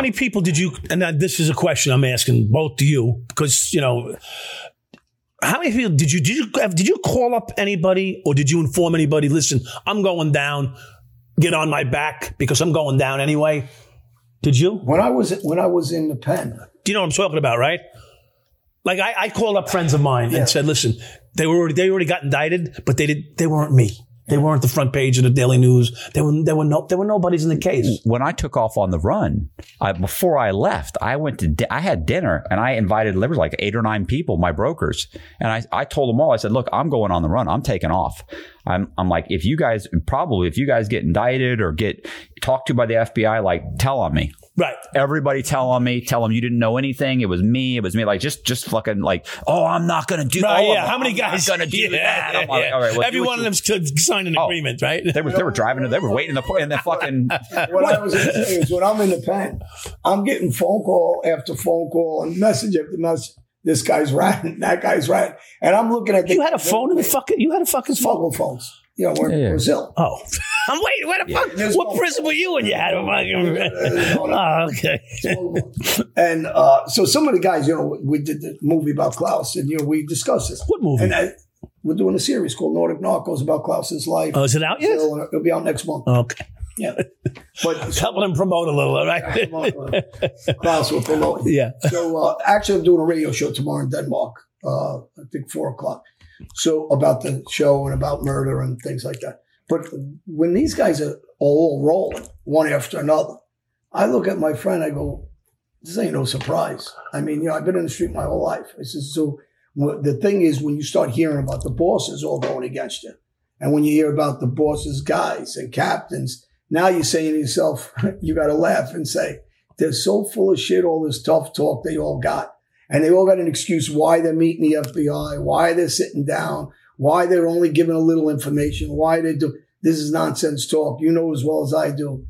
many people did you? And this is a question I'm asking both to you because you know. How many people did you did you did you call up anybody or did you inform anybody? Listen, I'm going down. Get on my back because I'm going down anyway. Did you? When I was when I was in the pen, Do you know what I'm talking about, right? Like I, I called up friends of mine and said, listen, they were already, they already got indicted, but they did they weren't me. They weren't the front page of the Daily News. They were there were no there were nobodies in the case. when I took off on the run, I, before I left, I went to di- I had dinner and I invited there was like eight or nine people, my brokers, and I, I told them all. I said, "Look, I'm going on the run. I'm taking off. I'm I'm like, if you guys probably if you guys get indicted or get talked to by the FBI, like tell on me. Right. Everybody tell on me. Tell them you didn't know anything. It was me. It was me. Like just just fucking like, oh, I'm not gonna do. Right, oh, yeah. I'm- How many I'm guys gonna do Yeah, that? Yeah, like, yeah. all right, well, Every one of them could sign an Oh. agreement, right? They were they were driving. They were waiting in the in the fucking. what I was going to say is when I'm in the pen, I'm getting phone call after phone call and message after message. This guy's ratting, that guy's ratting, and I'm looking at the You had a phone in the fucking. You had a fucking phone. smuggle phones. You know, we're in Yeah, yeah. Brazil. Oh, I'm waiting. Where the fuck? there's What one- prison were you in? You had a fucking. Oh, okay. and uh, so some of the guys, you know, we did the movie about Klaus, and you know, we discussed this. What movie? And I, we're doing a series called Nordic Narcos about Klaus's life. Oh, is it out yet? So, it'll be out next month. Okay. Yeah, but help him promote a little, all right? Klaus will promote. yeah. So uh, actually, I'm doing a radio show tomorrow in Denmark. Uh, I think four o'clock. So about the show and about murder and things like that. But when these guys are all rolling one after another, I look at my friend. I go, "This ain't no surprise." I mean, you know, I've been in the street my whole life. I says, so the thing is, when you start hearing about the bosses all going against you, and when you hear about the bosses' guys and captains, now you're saying to yourself, you got to laugh and say, they're so full of shit, all this tough talk they all got. And they all got an excuse why they're meeting the FBI, why they're sitting down, why they're only giving a little information, why they do. This is nonsense talk. You know as well as I do.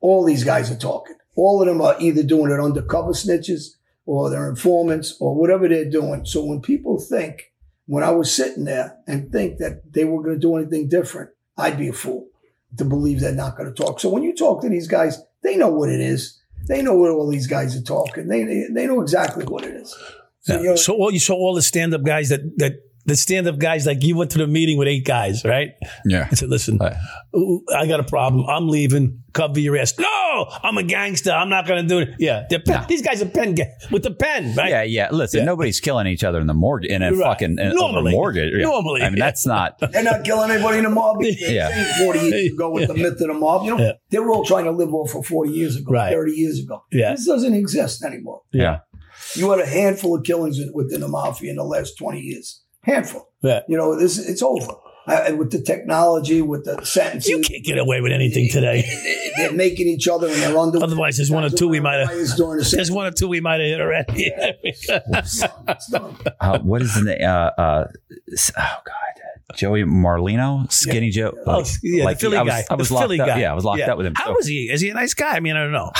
All these guys are talking. All of them are either doing it undercover snitches or they're informants or whatever they're doing. So when people think, when I was sitting there and think that they were going to do anything different, I'd be a fool to believe they're not going to talk. So when you talk to these guys, they know what it is. They know what all these guys are talking. They they, they know exactly what it is. So, you know, So all you saw all the stand up guys that that the stand up guys like you went to the meeting with eight guys, right? Yeah. I said, listen, Right. I got a problem. I'm leaving. Cover your ass. No, I'm a gangster. I'm not going to do it. Yeah, they're pen, these guys are pen ga- with the pen, right? Yeah, yeah. Listen, Yeah. nobody's killing each other in the mortgage in a Right. fucking in, over Normally. mortgage. Yeah. Normally, I mean yeah. that's not. they're not killing anybody in the mob. Yeah. 40 years ago with the myth of the mob. You know, Yeah. they were all trying to live off for 40 years ago, Right. 30 years ago. Yeah. This doesn't exist anymore. Yeah. You had a handful of killings within the mafia in the last 20 years. Handful. Yeah. You know, this it's over. Uh, and with the technology, with the sentences, You can't get away with anything today. they're making each other in their underwear. Otherwise, there's one or two we might have. The There's one or two we might have hit already. Uh, what is the name? Uh, uh, oh God, Joey Merlino, Skinny Joe. oh, Like, yeah, like the Philly I was, guy. I was the locked Philly up. guy. Yeah, I was locked up with him. How So- was he? Is he a nice guy? I mean, I don't know.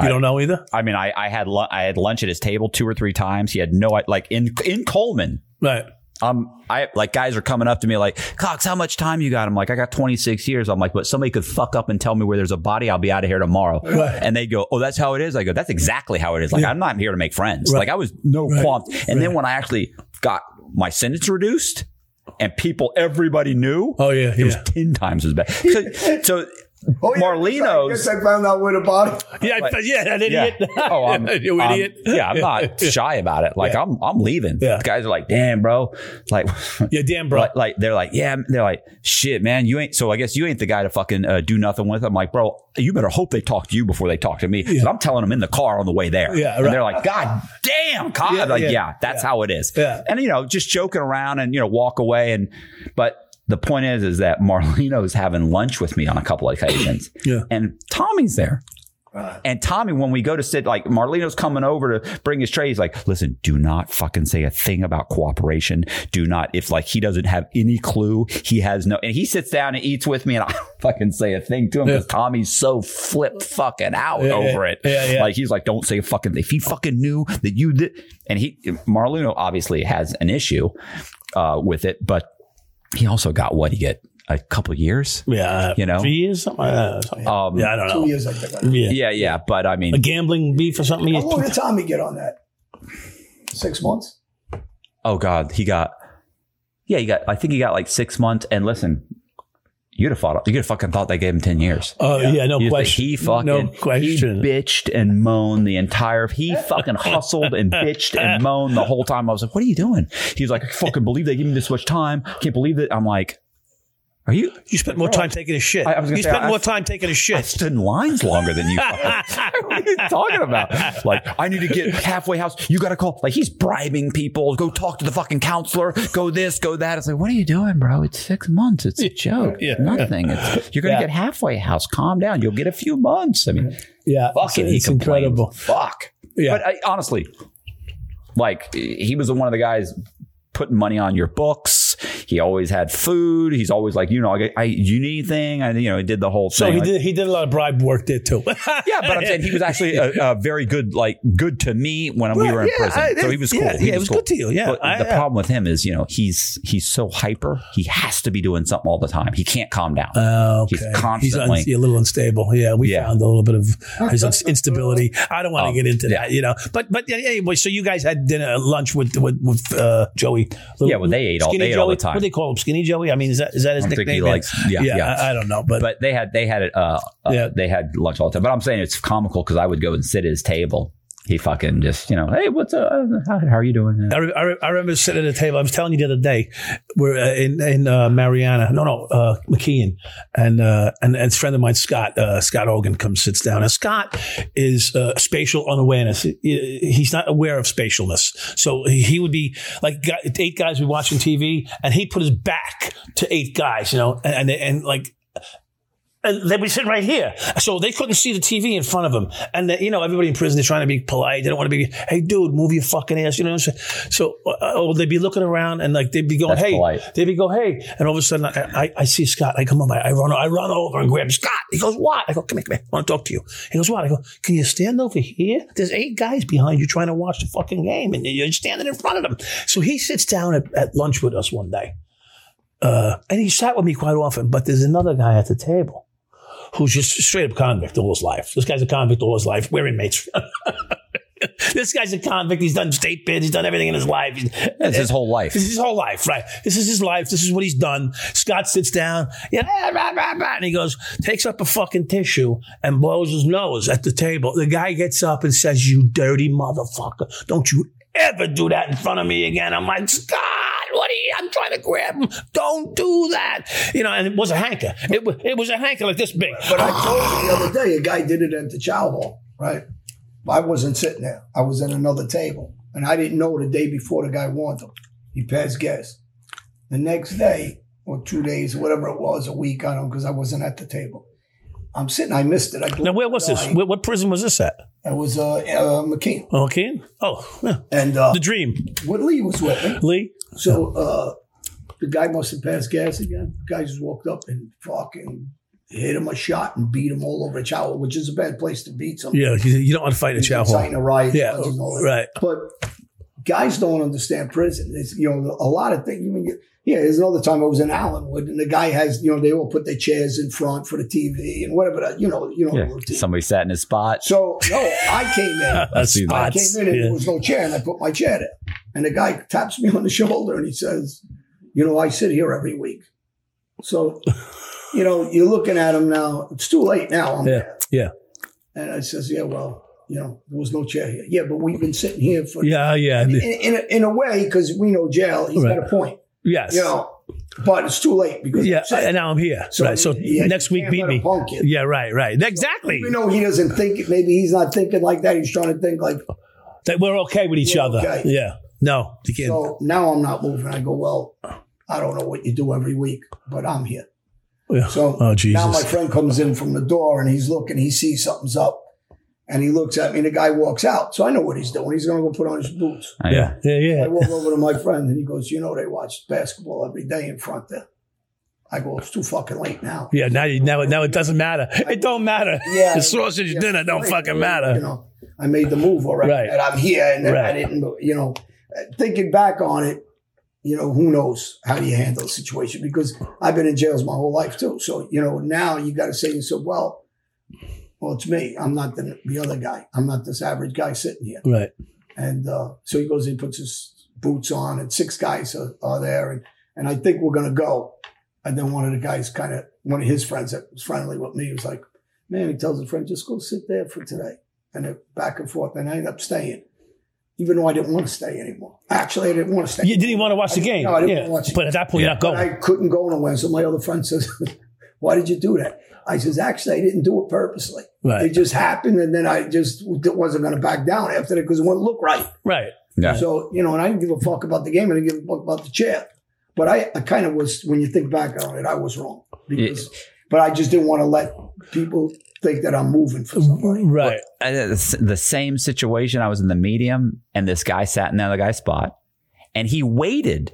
You don't know either, I mean, I, I had lu- I had lunch at his table two or three times. He had no like in in Coleman. right? Um, I like guys are coming up to me like, Cox, how much time you got? I'm like, I got 26 years. I'm like, but somebody could fuck up and tell me where there's a body. I'll be out of here tomorrow. Right. And they go, oh, that's how it is. I go, that's exactly how it is. Like, I'm not here to make friends. Right. Like, I was no Right. qualm. And then when I actually got my sentence reduced, and people, everybody knew. Oh yeah, It was ten times as bad. So, so Oh, yeah, I Merlino's. guess I found out where the body. Yeah, I- yeah, an Yeah. idiot. Oh, I'm, you I'm- idiot. yeah, I'm not shy about it. Like Yeah. I'm, I'm leaving. Yeah. The guys are like, damn, bro. Like, Yeah, damn, bro. like, like they're like, yeah, they're like, shit, man, you ain't. So I guess you ain't the guy to fucking uh, do nothing with. I'm like, bro, you better hope they talk to you before they talk to me. 'Cause I'm telling them in the car on the way there. Yeah, and they're like, God damn, God. Yeah, like, yeah, yeah, that's how it is. Yeah. and you know, just joking around and you know, walk away and, but. The point is, is that Merlino's having lunch with me on a couple of occasions, Yeah. and Tommy's there. And Tommy, when we go to sit, like Merlino's coming over to bring his tray, he's like, listen, do not fucking say a thing about cooperation. Do not, if like he doesn't have any clue, he has no, and he sits down and eats with me and I don't fucking say a thing to him because Tommy's so flip fucking out Yeah, over yeah, it. yeah, yeah. Like he's like, don't say a fucking, if he fucking knew that you did, and he, Marlino obviously has an issue, uh, with it, but he also got what he get a couple years. Yeah, You know? three years, something. like that, something. Um, yeah, I don't Two know. years, I think. Yeah. Yeah, yeah, but I mean, a gambling beef or something. How You- long did Tommy get on that? Six months. oh god, he got. Yeah, he got. I think he got like six months. And listen, you'd have thought. You'd have fucking thought they gave him ten years. Oh yeah, no You think question. He fucking no question. He bitched and moaned the entire. He fucking hustled and bitched and moaned the whole time. I was like, "What are you doing?" He's like, "I fucking believe they gave me this much time. Can't believe it." I'm like, "Are you?" you spent more time taking a shit. I- I was gonna you say, spent I- more time taking a I shit. stood in lines longer than you. what are you talking about? Like, I need to get halfway house. You got to call. Like, he's bribing people. Go talk to the fucking counselor. Go this, go that. It's like, what are you doing, bro? It's six months. It's a joke. Yeah. It's nothing. It's, you're going to Yeah. get halfway house. Calm down. You'll get a few months. I mean, yeah, fucking, he it's complained. incredible. Fuck. Yeah. But I, honestly, like, he was one of the guys putting money on your books. He always had food. He's always like, you know, I, I you need anything? I, you know, he did the whole So thing. he Like- did. He did a lot of bribe work there too. yeah, but I'm saying he was actually a, a very good, like good to me when we were in yeah, prison. I- so he was cool. yeah, he yeah, it was cool. good to you, yeah. But I- the yeah. problem with him is, you know, he's he's so hyper. He has to be doing something all the time. He can't calm down. Oh, He's okay. constantly- un- a little unstable. Yeah, we Yeah. found a little bit of his instability. I don't want to Um, get into yeah. that, you know. But but anyway, so you guys had dinner, lunch with with, with uh, Joey. Yeah, well, they ate all- Skinny they ate all Joey? the time. What do they call him? Skinny Joey? I mean, is that is that his I nickname? he likes- yeah, yeah. I, I don't know, but, but they had they had it. Uh, uh, Yeah. they had lunch all the time. But I'm saying it's comical because I would go and sit at his table. He fucking just, you know, hey, what's up? How, how are you doing? I, I, I remember sitting at a table. I was telling you the other day, we're uh, in in uh, Marianna. No, no, uh, McKean, and uh, and and a friend of mine, Scott uh, Scott Ogan, comes sits down. And Scott is uh, spatial unawareness. He- He's not aware of spatialness. So he he would be like eight guys be watching TV, and he'd put his back to eight guys, you know, and and, and like and they'd be sitting right here. So they couldn't see the TV in front of them. And, the, you know, everybody in prison, they're trying to be polite. They don't want to be, hey, dude, move your fucking ass. You know what I'm saying? So uh, oh, they'd be looking around and like they'd be going, That's hey, polite. they'd be going, hey. And all of a sudden I, I, I see Scott. I come over, I run, I run over and grab Scott. He goes, what? I go, come here, come here. I want to talk to you. He goes, what? I go, can you stand over here? There's eight guys behind you trying to watch the fucking game and you're standing in front of them. So he sits down at, at lunch with us one day. Uh, and he sat with me quite often, but there's another guy at the table who's just straight up convict all his life. This guy's a convict all his life. We're inmates. this guy's a convict. He's done state bids. He's done everything in his life. That's his whole life. This is his whole life, right? This is his life. This is what he's done. Scott sits down, rah, rah, rah, and he goes, takes up a fucking tissue and blows his nose at the table. The guy gets up and says, "You dirty motherfucker! Don't you ever do that in front of me again!" I'm like, Scott. What are you? I'm trying to grab him. Don't do that. You know, and it was a hanker. It was, it was a hanker like this big. But I told you the other day, a guy did it at the chow hall, right? I wasn't sitting there. I was at another table. And I didn't know the day before the guy warned him. He passed gas. The next day, or two days, whatever it was, a week, I don't because I wasn't at the table. I'm sitting, I missed it. I Now, where was this? What, what prison was this at? It was uh, uh, McKean. Okay. Oh, yeah. And uh, the dream. What Lee was with me. Lee. So uh, the guy must have passed gas again. The guy just walked up and fucking hit him a shot and beat him all over a chow, which is a bad place to beat someone. Yeah, you, you don't want to fight in a chow hall. Inciting a riot. Yeah, and all that. right. But guys don't understand prison. It's, you know, a lot of things. You mean, yeah, there's another time I was in Allenwood and the guy has, you know, they all put their chairs in front for the TV and whatever that, you know, you know, Yeah. the. Somebody sat in his spot. So no, I came in. I see that. I came in and Yeah. there was no chair, and I put my chair there. And the guy taps me on the shoulder and he says, "You know, I sit here every week." So, you know, you're looking at him now. It's too late now. I'm Yeah, there. yeah. And I says, "Yeah, well, you know, there was no chair here. Yeah, but we've been sitting here for Yeah, yeah. in, in, a, in a way because we know jail. He's Right. got a point, Yes. you know. But it's too late because Yeah, and now I'm here. So, right. So yeah, next week, beat me. Yeah, right, right. Exactly. you know he doesn't think. Maybe he's not thinking like that. He's trying to think like That we're okay with each other. okay. Yeah. No, you can't. So now I'm not moving. I go, well, I don't know what you do every week, but I'm here. Yeah. So Oh, Jesus. now my friend comes in from the door and he's looking, he sees something's up. And he looks at me and the guy walks out. So I know what he's doing. He's going to go put on his boots. Oh, yeah, yeah, I yeah. walk over to my friend and he goes, you know, they watch basketball every day in front there. I go, it's too fucking late now. Yeah, now, you, now, now it doesn't matter. It don't matter. Yeah. the sausage Yeah. dinner don't Right. fucking matter. You know, I made the move already. Right. And I'm here and I Right. didn't, you know, thinking back on it, you know, who knows how do you handle a situation? Because I've been in jails my whole life too. So, you know, now you got to say to yourself, well, well, it's me. I'm not the, the other guy. I'm not this average guy sitting here. Right. And uh, so he goes in, puts his boots on, and six guys are, are there. And, and I think we're going to go. And then one of the guys, kind of, one of his friends that was friendly with me, was like, man, he tells his friend, just go sit there for today. And back and forth. And I ended up staying, even though I didn't want to stay anymore. Actually, I didn't want to stay. You didn't want to watch the I- game. no, I didn't yeah. want to watch. But at that point, you're not But. I couldn't go nowhere. So my other friend says, why did you do that? I says, actually, I didn't do it purposely. Right. It just happened. And then I just wasn't going to back down after that because it wouldn't look right. right. Yeah. So, you know, and I didn't give a fuck about the game. I didn't give a fuck about the chair. But I, I kind of was, when you think back on it, I was wrong. Because, but I just didn't want to let people think that I'm moving for somebody. Right. The the same situation. I was in the medium, and this guy sat in the other guy's spot, and he waited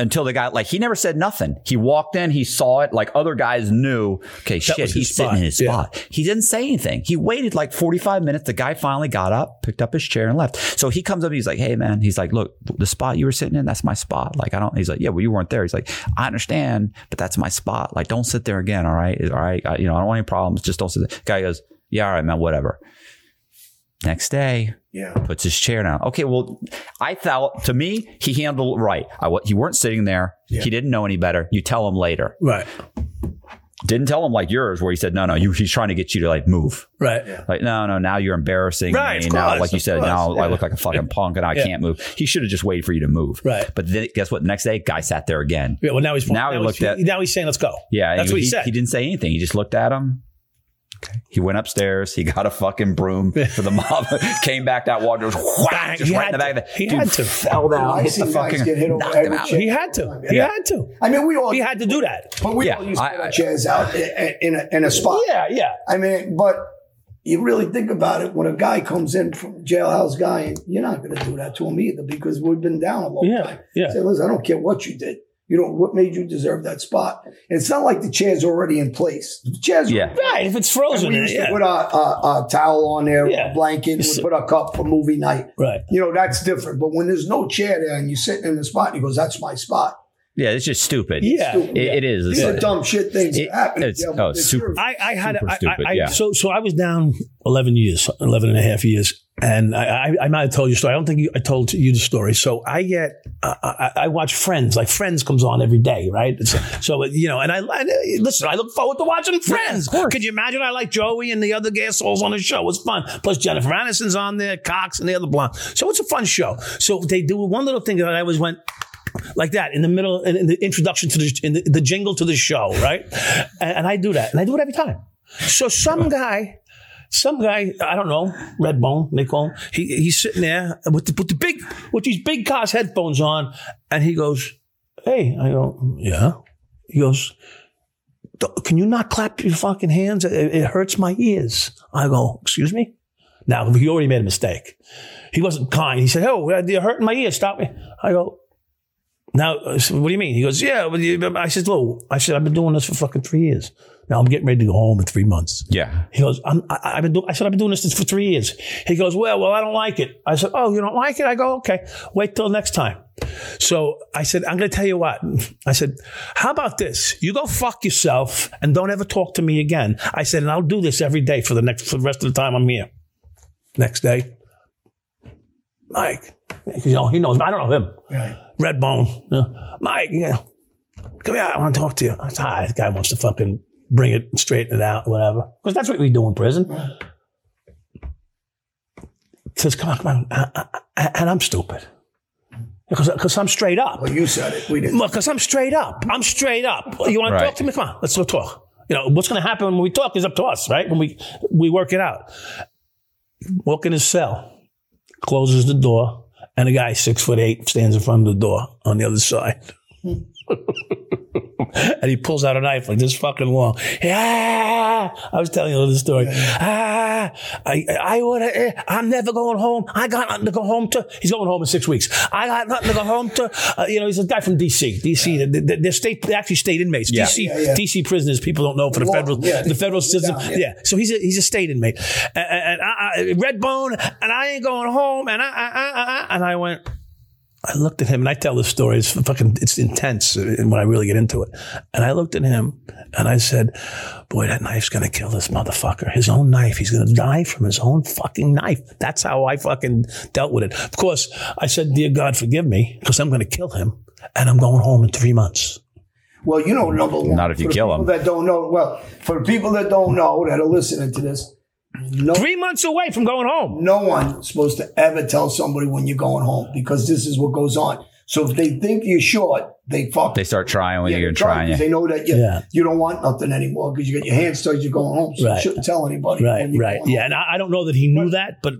until the guy like he never said nothing. He walked in, he saw it. Like other guys knew, okay, shit, was his he's sitting in his Yeah. spot. He didn't say anything. He waited like forty five minutes. The guy finally got up, picked up his chair, and left. So he comes up, he's like, "Hey, man," he's like, "Look, the spot you were sitting in, that's my spot. Like, I don't." He's like, "Yeah, well, you weren't there." He's like, "I understand, but that's my spot. Like, don't sit there again. All right, all right. I, you know, I don't want any problems. Just don't sit." there. Guy goes, "Yeah, all right, man, whatever." Next day, Yeah. puts his chair down. Okay, well, I thought to me he handled it right. I you weren't sitting there. Yeah. He didn't know any better. You tell him later. Right. Didn't tell him like yours, where he said, "No, no, you, he's trying to get you to like move." Right. Yeah. Like, no, no, now you're embarrassing Right, me. Now, course, like you said, course, now I look like a fucking punk and I Yeah. can't move. He should have just waited for you to move. Right. But then, guess what? The next day, guy sat there again. Yeah, well, now he's Now he he's- looked at- Now he's saying, "Let's go." Yeah, that's what he, he, said. He didn't say anything. He just looked at him. Okay. He went upstairs. He got a fucking broom for the mob. came back that water was whack, just He right in the back to. of the He dude had to. Fell down. I hit the fucking get hit over knocked him out. he had to. He Yeah. had to. I mean, we all He had to do that. But we Yeah, all used to I- I- chairs out in, in, a, in a spot. Yeah, yeah. I mean, but you really think about it when a guy comes in from jailhouse guy, and you're not going to do that to him either because we've been down a long Yeah, time. yeah. Say, listen, I don't care what you did. You know what made you deserve that spot. And it's not like the chair's already in place. The chair's Yeah. Right. If it's And frozen, we used it, to put a, a, a towel on there, Yeah. a blanket, we put a cup for movie night. Right. You know, that's different. But when there's no chair there and you're sitting in the spot, he goes, that's my spot. Yeah, it's just stupid. Yeah. Stupid. It, it is. These It's are dumb shit things It- that happen. it's- Yeah, oh, it's super- I, I had, Super I, stupid, I, I, yeah. so, so I was down 11 years, 11 and a half years. And I, I, I might have told you a story. I don't think you, I told you the story. So I get, I, I, I watch Friends. Like Friends comes on every day, right? So, so you know, and I, listen. I look forward to watching Friends. Could you imagine? I like Joey and the other assholes on the show. It was fun. Plus Jennifer Aniston's on there, Cox and the other blonde. So it's a fun show. So they do one little thing that I always went like that in the middle in, in the introduction to the in the, the jingle to the show, right? And, and I do that, and I do it every time. So some guy, some guy, I don't know, Redbone, they call him. He, he's sitting there with the, with the big with these big cars headphones on, and he goes, "Hey," I go, "Yeah." He goes, "Can you not clap your fucking hands? It, it hurts my ears." I go, "Excuse me." Now he already made a mistake. He wasn't kind. He said, "Oh, you're hurting my ears. Stop me." I go, now, what do you mean? He goes, yeah. I said, "Look," I said, I've been doing this for fucking three years. Now I'm getting ready to go home in three months. yeah. He goes, I'm, I, I've been doing, I said, I've been doing this for three years. He goes, well, well, I don't like it. I said, oh, you don't like it? I go, okay, wait till next time. So I said, I'm going to tell you what. I said, how about this? You go fuck yourself and don't ever talk to me again. I said, and I'll do this every day for the next, for the rest of the time I'm here. Next day, Mike, you know, he knows, I don't know him. Right. Redbone. You know, Mike, yeah. Come here, I want to talk to you. I said, ah, this guy wants to fucking bring it, straighten it out, whatever. Because that's what we do in prison. Says, come on, come on. I- I- I- and I'm stupid. Because I'm straight up. Well, you said it. We didn't. Because I'm straight up. I'm straight up. You want to talk to me? Come on, let's go talk. You know, what's going to happen when we talk is up to us, right? When we, we work it out. Walk in his cell, closes the door, and a guy six foot eight stands in front of the door on the other side. Hmm. and he pulls out a knife like this fucking long. Yeah, ah, ah, ah, I was telling you the story. Ah, I, I would. Eh, I'm never going home. I got nothing to go home to. He's going home in six weeks. I got nothing to go home to. Uh, you know, he's a guy from D.C. D.C. They're- they're state, they're actually state inmates. Yeah. D.C. Yeah, yeah. D.C. prisoners. People don't know for the federal, yeah, the federal system. yeah. yeah. So he's a he's a state inmate, and, and I, I, Redbone, and I ain't going home. And I, I, I, I and I went. I looked at him and I tell this story. It's fucking, it's intense when I really get into it. And I looked at him and I said, boy, that knife's going to kill this motherfucker. His own knife. He's going to die from his own fucking knife. That's how I fucking dealt with it. Of course, I said, dear God, forgive me because I'm going to kill him and I'm going home in three months. Well, you know, number one. Not if you kill people him. That don't know. Well, for people that don't know that are listening to this, no, Three months away from going home. no one's supposed to ever tell somebody when you're going home because this is what goes on. So if they think you're short, they fuck. They start trying when Yeah, you're trying try trying. 'cause Yeah. They know that you, Yeah. you don't want nothing anymore because you got your hands tied. You're going home, so Right. you shouldn't tell anybody. Right, right. Yeah. home. And I, I don't know that he knew that, but,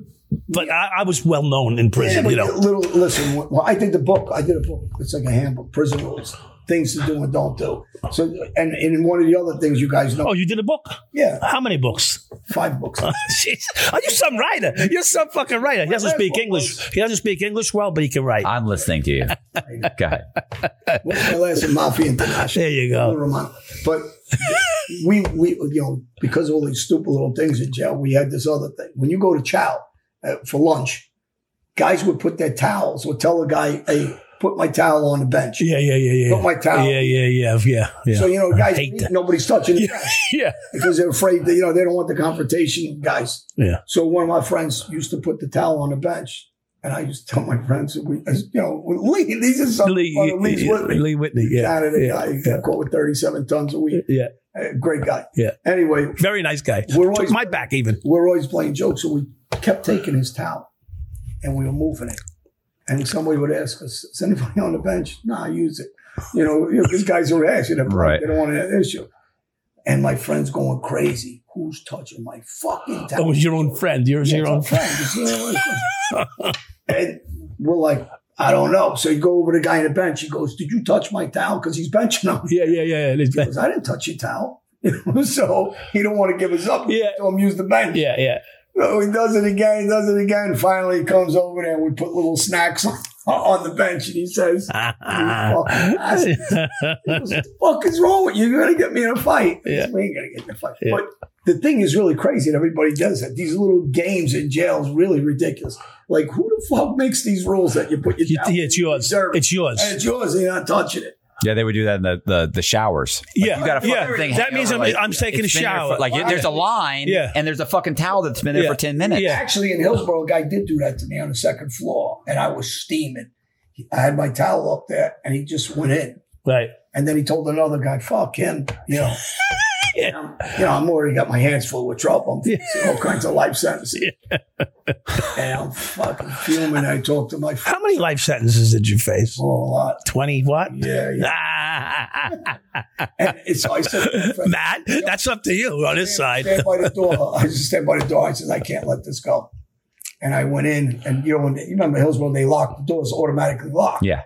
but I, I was well known in prison, but you know. little listen. Well, I did the book. I did a book. It's like a handbook, prison rules, things to do and don't do. So, and, and one of the other things you guys know, Oh, you did a book? yeah, How many books? five books. Jeez. Are you some writer? You're some fucking writer. He doesn't speak one English. He doesn't speak English well, but he can write. I'm listening to you. Go ahead. What's my last in Mafia International? There you go. But we, we, you know, because of all these stupid little things in jail, we had this other thing. When you go to chow uh, for lunch, guys would put their towels, or tell the guy, hey, put my towel on the bench. Yeah, yeah, yeah, yeah. Put my towel. Yeah, yeah, yeah, yeah, yeah. So, you know, guys, nobody's touching the bench Yeah, because they're afraid that, you know, they don't want the confrontation, guys. yeah. So one of my friends used to put the towel on the bench. And I used to tell my friends, that we, as, you know, Lee, these are some Lee, Lee's yeah, with. Lee Whitney. Yeah, Canada yeah, guy, got caught with 37 tons a week. yeah. Uh, great guy. Yeah. Anyway, Very nice guy. We're Took always- my back even. we're always playing jokes, so we kept taking his towel and we were moving it. And somebody would ask us, "Is anybody on the bench?" Nah, use it. You know, you know these guys are asking, them, Right. They don't want an issue. And my friend's going crazy. Who's touching my fucking towel? Oh, it was your own friend. Yours, Yeah, your own our friend. friend. It's your own friend. and we're like, I don't know. So you go over to the guy on the bench. He goes, "Did you touch my towel?" Because he's benching him. Yeah, yeah, yeah. It is He goes, I didn't touch your towel. So he don't want to give us up. Yeah. So I'm use the bench. Yeah, yeah. So he does it again, he does it again. Finally, he comes over there and we put little snacks on, on the bench and he says. What the fuck is wrong with you? You're going to get me in a fight. Yeah. We ain't going to get in a fight. Yeah. But the thing is really crazy and everybody does that. These little games in jail is really ridiculous. Like, who the fuck makes these rules that you put your yeah, it's yours. It's yours. And it's yours and you're not touching it. Yeah, they would do that in the the, the showers. Like, Yeah, you got a yeah. thing. That means over, I'm- like, I'm taking a shower. for- like there's a line, Yeah. and there's a fucking towel that's been there Yeah. for ten minutes. Yeah. Actually, in Hillsborough, a guy did do that to me on the second floor and I was steaming. I had my towel up there and he just went in. Right. And then he told another guy, fuck him. You know, Yeah. I'm, you know, I'm already got my hands full with trouble. I'm facing all kinds of life sentences. Yeah. And I'm fucking fuming. I talk to my friend How many life sentences did you face? a lot. 20 what? Yeah, yeah. Ah. And so I said, to my friend, Matt, that's up to you on this side. stand by the door. I just stand by the door. I said, I can't let this go. And I went in, and you know, when they, you remember Hillsborough, they lock the doors automatically locked. Yeah.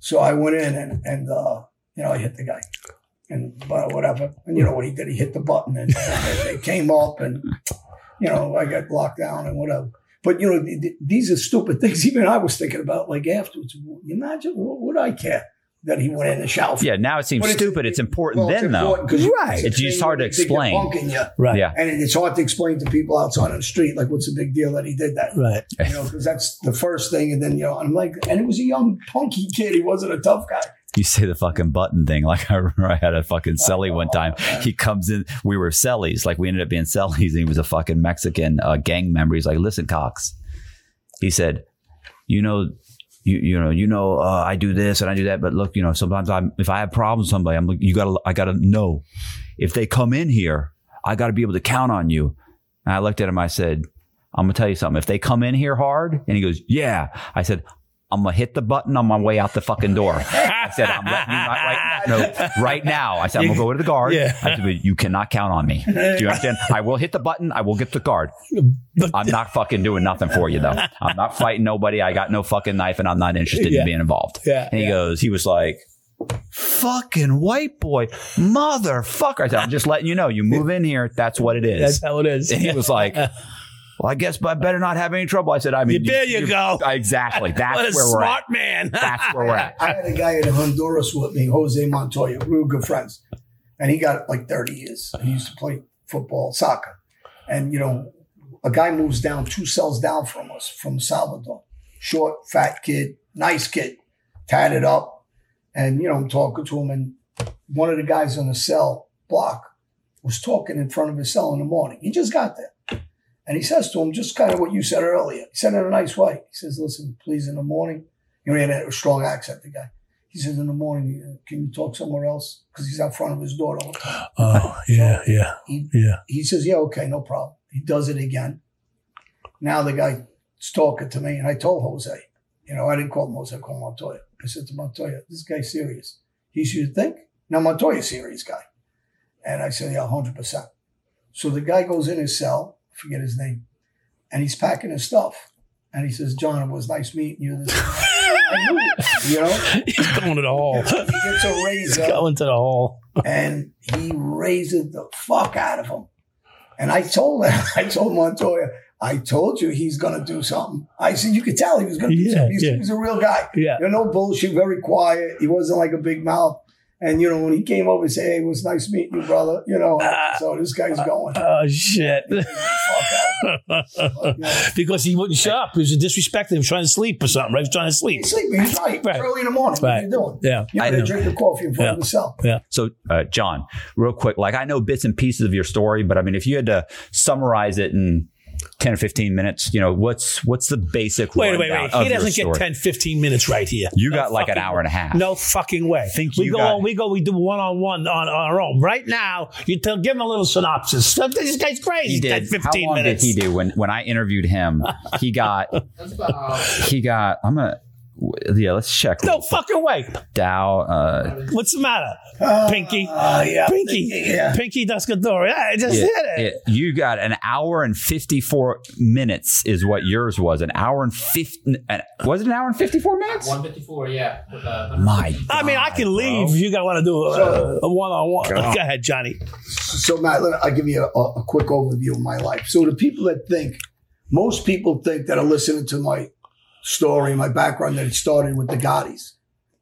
So I went in and, and uh, you know, I hit the guy and but whatever. And you know what he did? He hit the button and, and they came up and, you know, I got locked down and whatever. But, you know, th- th- these are stupid things. Even I was thinking about like afterwards. Imagine what would I care that he went in the shower? Yeah, now it seems But stupid. It's important Well, then, though. important 'cause you- Right. a It's just hard to they think you're explain. punking you. Right. Yeah. And it's hard to explain to people outside on the street, like, what's the big deal that he did that? Right. You know, because that's the first thing. And then, you know, I'm like, and it was a young, punky kid. He wasn't a tough guy. You say the fucking button thing. Like I remember I had a fucking celly one time. He comes in, we were cellies. Like we ended up being cellies and he was a fucking Mexican uh, gang member. He's like, listen, Cox. He said, you know, you, you know, you know, uh, I do this and I do that, but look, you know, sometimes I'm, if I have problems with somebody, I'm like, you gotta, I gotta know if they come in here, I gotta be able to count on you. And I looked at him, I said, I'm gonna tell you something. If they come in here hard, and he goes, "Yeah," I said, "I'm gonna hit the button on my way out the fucking door." I said, "I'm letting you know right, no, right now." I said, "I'm gonna go to the guard." Yeah. I said, but "You cannot count on me. Do you understand? I will hit the button. I will get the guard. I'm not fucking doing nothing for you though. I'm not fighting nobody. I got no fucking knife, and I'm not interested Yeah. in being involved." Yeah, And he goes, he was like. Fucking white boy, motherfucker! I said, I'm just letting you know. You move in here, that's what it is. that's how it is. And he was like, "Well, I guess, but I better not have any trouble." I said, "I mean, there you go. Exactly. That's what a where we're smart at. man. That's where we're at." I had a guy in Honduras with me, Jose Montoya. We were good friends. And he got like 30 years. He used to play football, soccer. And, you know, a guy moves down two cells down from us from Salvador. Short, fat kid, nice kid, tatted up. And, you know, I'm talking to him, and one of the guys on the cell block was talking in front of his cell in the morning. He just got there. And he says to him, just kind of what you said earlier. He said it in a nice way. He says, listen, please, in the morning, you know, he had a strong accent, the guy. He says, in the morning, can you talk somewhere else? Because he's out front of his door all the time. Oh, yeah, yeah, He, yeah. he says, yeah, okay, no problem. He does it again. Now the guy's talking to me, and I told Jose, you know, I didn't call him Jose, I called Montoya. I said to Montoya, this guy's serious. He should think. Now Montoya's serious guy. And I said, yeah, 100%. So the guy goes in his cell, forget his name, and he's packing his stuff. And he says, John, it was nice meeting you. This I knew it, you know? He's going to the hall. He gets a razor. He's going to the hall. and he razed the fuck out of him. And I told him, I told Montoya, I told you he's gonna do something. I said you could tell he was gonna do Yeah, something. He's, yeah. he's a real guy. Yeah. You know, no bullshit, very quiet. He wasn't like a big mouth. And you know, when he came over and said, Hey, it was nice meeting you, brother, you know, Ah. so this guy's going. Oh shit! Yeah. because he wouldn't shut up. He was disrespecting. He was trying to sleep or something. Right? He was trying to sleep. He's sleeping, he's right. Right. Early in the morning. What are you doing? Yeah. You I know, know. drink your coffee in front Yeah. of the cell. So, uh, John, real quick, like I know bits and pieces of your story, but I mean, if you had to summarize it in 10 or 15 minutes, you know, what's what's the basic Wait, wait, rundown wait. He doesn't get story? 10, 15 minutes right here. You No got like an hour and a half. No fucking way. Think we you go got- on, we go, we do one on one on our own. Right now, you tell, give him a little synopsis. This guy's crazy. He 10, did. 15 How long minutes. did he do when when I interviewed him? He got he got. I'm gonna. Yeah, let's check. No fucking way. Dowd. Uh, What's the matter? Pinky. Uh, yeah. Pinky. Yeah. Pinky Duscador. Yeah, I just it- hit it. it- you got an hour and 54 minutes is what yours was. An hour and 50. uh, Was it an hour and 54 minutes? 154, yeah. With, uh, My. I mean, I God, can leave bro. if you got want to do a, a one-on-one. God. Go ahead, Johnny. So, Matt, let- I'll give you a, a quick overview of my life. So, the people that think, most people think that are listening to my story, my background, that it started with the Gottis.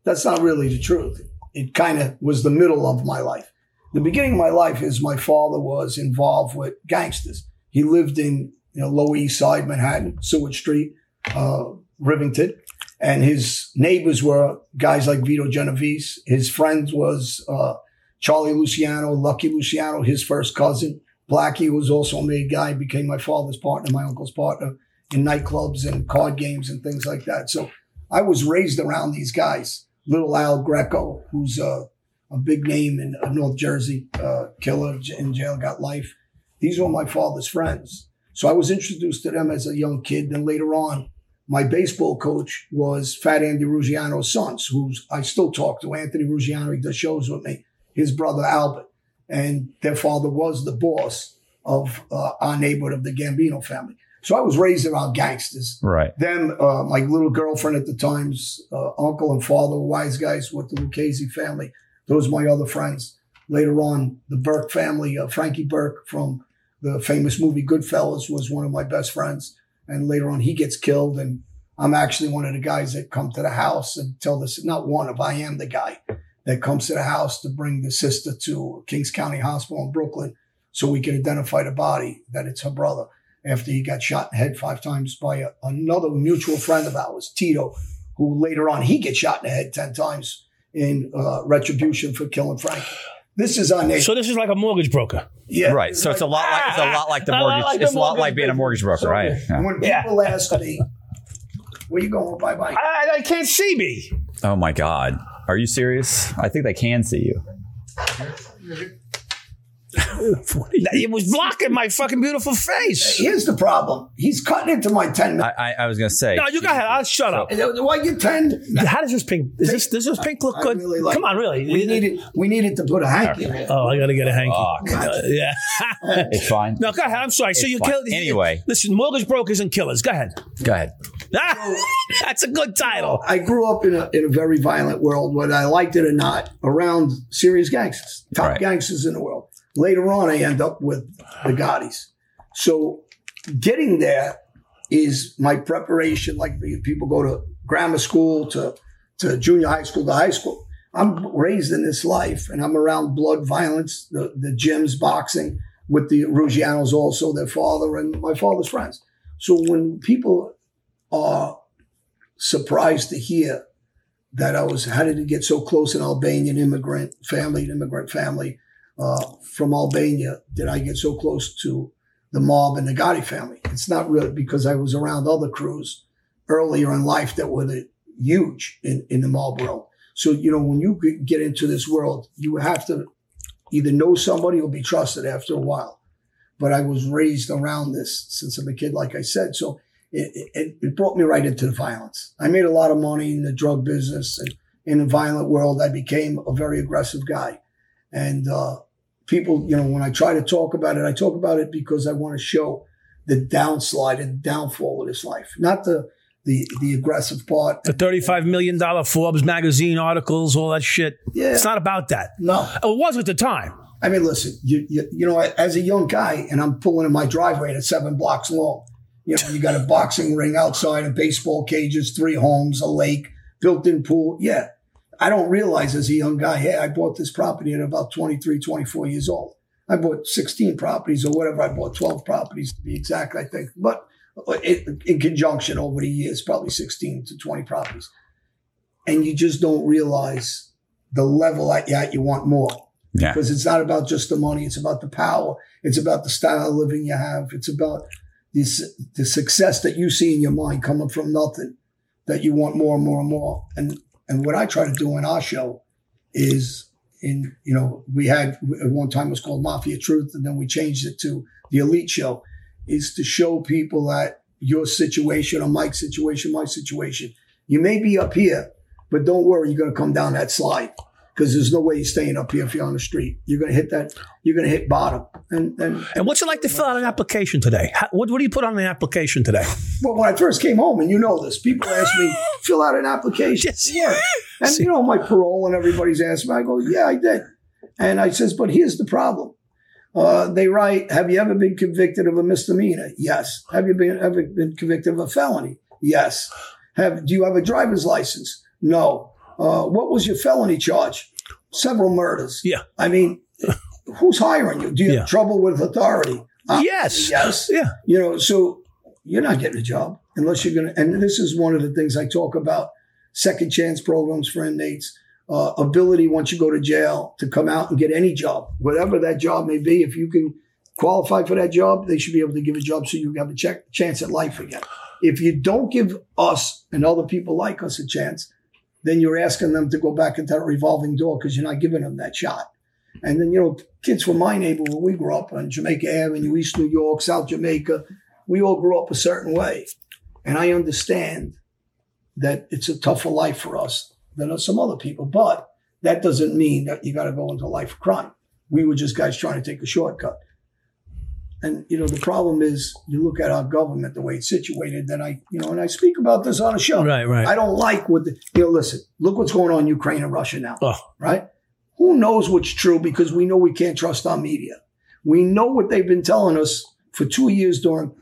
That's not really the truth. It kind of was the middle of my life. The beginning of my life is my father was involved with gangsters. He lived in you know Lower East Side, Manhattan, Seward Street, uh, Rivington, and his neighbors were guys like Vito Genovese. His friends was uh, Charlie Luciano, Lucky Luciano, his first cousin. Blackie was also a made guy, became my father's partner, my uncle's partner in nightclubs and card games and things like that. So I was raised around these guys. Little Al Greco, who's a, a big name in North Jersey, uh, killer in jail, got life. These were my father's friends. So I was introduced to them as a young kid. Then later on, my baseball coach was Fat Andy Ruggiano's sons, who's I still talk to. Anthony Ruggiano, he does shows with me. His brother Albert, and their father was the boss of uh, our neighborhood of the Gambino family. So I was raised around gangsters. Right. Then uh, my little girlfriend at the time's uh, uncle and father were wise guys with the Lucchese family. Those were my other friends. Later on, the Burke family, uh, Frankie Burke from the famous movie Goodfellas was one of my best friends. And later on, he gets killed. And I'm actually one of the guys that come to the house and tell this, not one of, I am the guy that comes to the house to bring the sister to Kings County Hospital in Brooklyn so we can identify the body that it's her brother after he got shot in the head five times by a, another mutual friend of ours, Tito, who later on he gets shot in the head 10 times in uh, retribution for killing Frank. This is our neighbor. So this is like a mortgage broker. yeah, Right. So it's a lot like it's a lot like the mortgage. like the it's a lot like being a mortgage broker, So right? Yeah. When Yeah. people ask me, where you going? Bye bye. I, I can't see me. Oh my God. Are you serious? I think they can see you. It was blocking my fucking beautiful face. Here's the problem. He's cutting into my 10 minutes. I, I, I was gonna say. No, you go ahead. I'll shut up. Do I get 10? How does this pink? Is this does this pink look I good? really like Come on, really. We needed, we needed to put a hanky in it. Oh, I gotta get a hanky. Fuck. Uh, yeah. It's fine. no, go ahead. I'm sorry. So It's you fine. killed. Anyway. listen, mortgage brokers and killers. Go ahead. Go ahead. Ah, that's a good title. I grew up in a, in a very violent world, whether I liked it or not, around serious gangsters, top Right. gangsters in the world. Later on, I end up with the Gottis. So getting there is my preparation. Like people go to grammar school, to, to junior high school, to high school. I'm raised in this life and I'm around blood violence, the, the gyms, boxing with the Ruggianos also, their father and my father's friends. So when people are surprised to hear that I was how did it get so close an Albanian immigrant family, an immigrant family uh, from Albania? Did I get so close to the mob and the Gotti family? It's not really because I was around other crews earlier in life that were the, huge in, in the mob world. So, you know, when you get into this world, you have to either know somebody or be trusted after a while. But I was raised around this since I'm a kid, like I said. So it, it, it brought me right into the violence. I made a lot of money in the drug business and in the violent world. I became a very aggressive guy. And uh, people, you know, when I try to talk about it, I talk about it because I want to show the downslide and downfall of this life, not the the the aggressive part. The thirty-five million dollar Forbes magazine articles, all that shit. Yeah. It's not about that. No, It was at the time. I mean, listen, you, you you know, as a young guy, and I'm pulling in my driveway that's seven blocks long. You know, you got a boxing ring outside, and baseball cages, three homes, a lake, built-in pool. Yeah, I don't realize as a young guy, hey, I bought this property at about 23, 24 years old. I bought 16 properties or whatever. I bought 12 properties to be exact, I think. But uh, in, in conjunction over the years, probably 16 to 20 properties. And you just don't realize the level at yeah, you want more Yeah. because it's not about just the money. It's about the power. It's about the style of living you have. It's about the, su- the success that you see in your mind coming from nothing that you want more and more and more. And, and what I try to do in our show is in, you know, we had at one time it was called Mafia Truth and then we changed it to the Alite Show is to show people that your situation or Mike's situation, my situation, you may be up here, but don't worry, you're going to come down that slide because there's no way you're staying up here if you're on the street. You're going to hit that. You're going to hit bottom. And and And what's it like to fill out an application today? How, what, what do you put on the application today? well, when I first came home, and you know this, people ask me fill out an application. Yes. Yeah. And you know my parole, and everybody's asking me. I go, yeah, I did. And I says, but here's the problem. Uh, they write, have you ever been convicted of a misdemeanor? Yes. Have you been ever been convicted of a felony? Yes. Have do you have a driver's license? No. Uh, what was your felony charge? Several murders. Yeah. I mean, who's hiring you? Do you Yeah. have trouble with authority? Uh, yes. Yes. Yeah. You know, so you're not getting a job unless you're going to. And this is one of the things I talk about second chance programs for inmates, uh, ability once you go to jail to come out and get any job, whatever that job may be. If you can qualify for that job, they should be able to give a job so you have a check, chance at life again. If you don't give us and other people like us a chance, then you're asking them to go back into that revolving door because you're not giving them that shot. And then, you know, kids from my neighborhood, we grew up on Jamaica Avenue, East New York, South Jamaica, we all grew up a certain way. And I understand that it's a tougher life for us than some other people, but that doesn't mean that you got to go into life crime. We were just guys trying to take a shortcut. And, you know, the problem is you look at our government, the way it's situated, then I, you know, and I speak about this on a show. Right, right. I don't like what the, you know, listen, look what's going on in Ukraine and Russia now Oh, right? Who knows what's true because we know we can't trust our media. We know what they've been telling us for two years during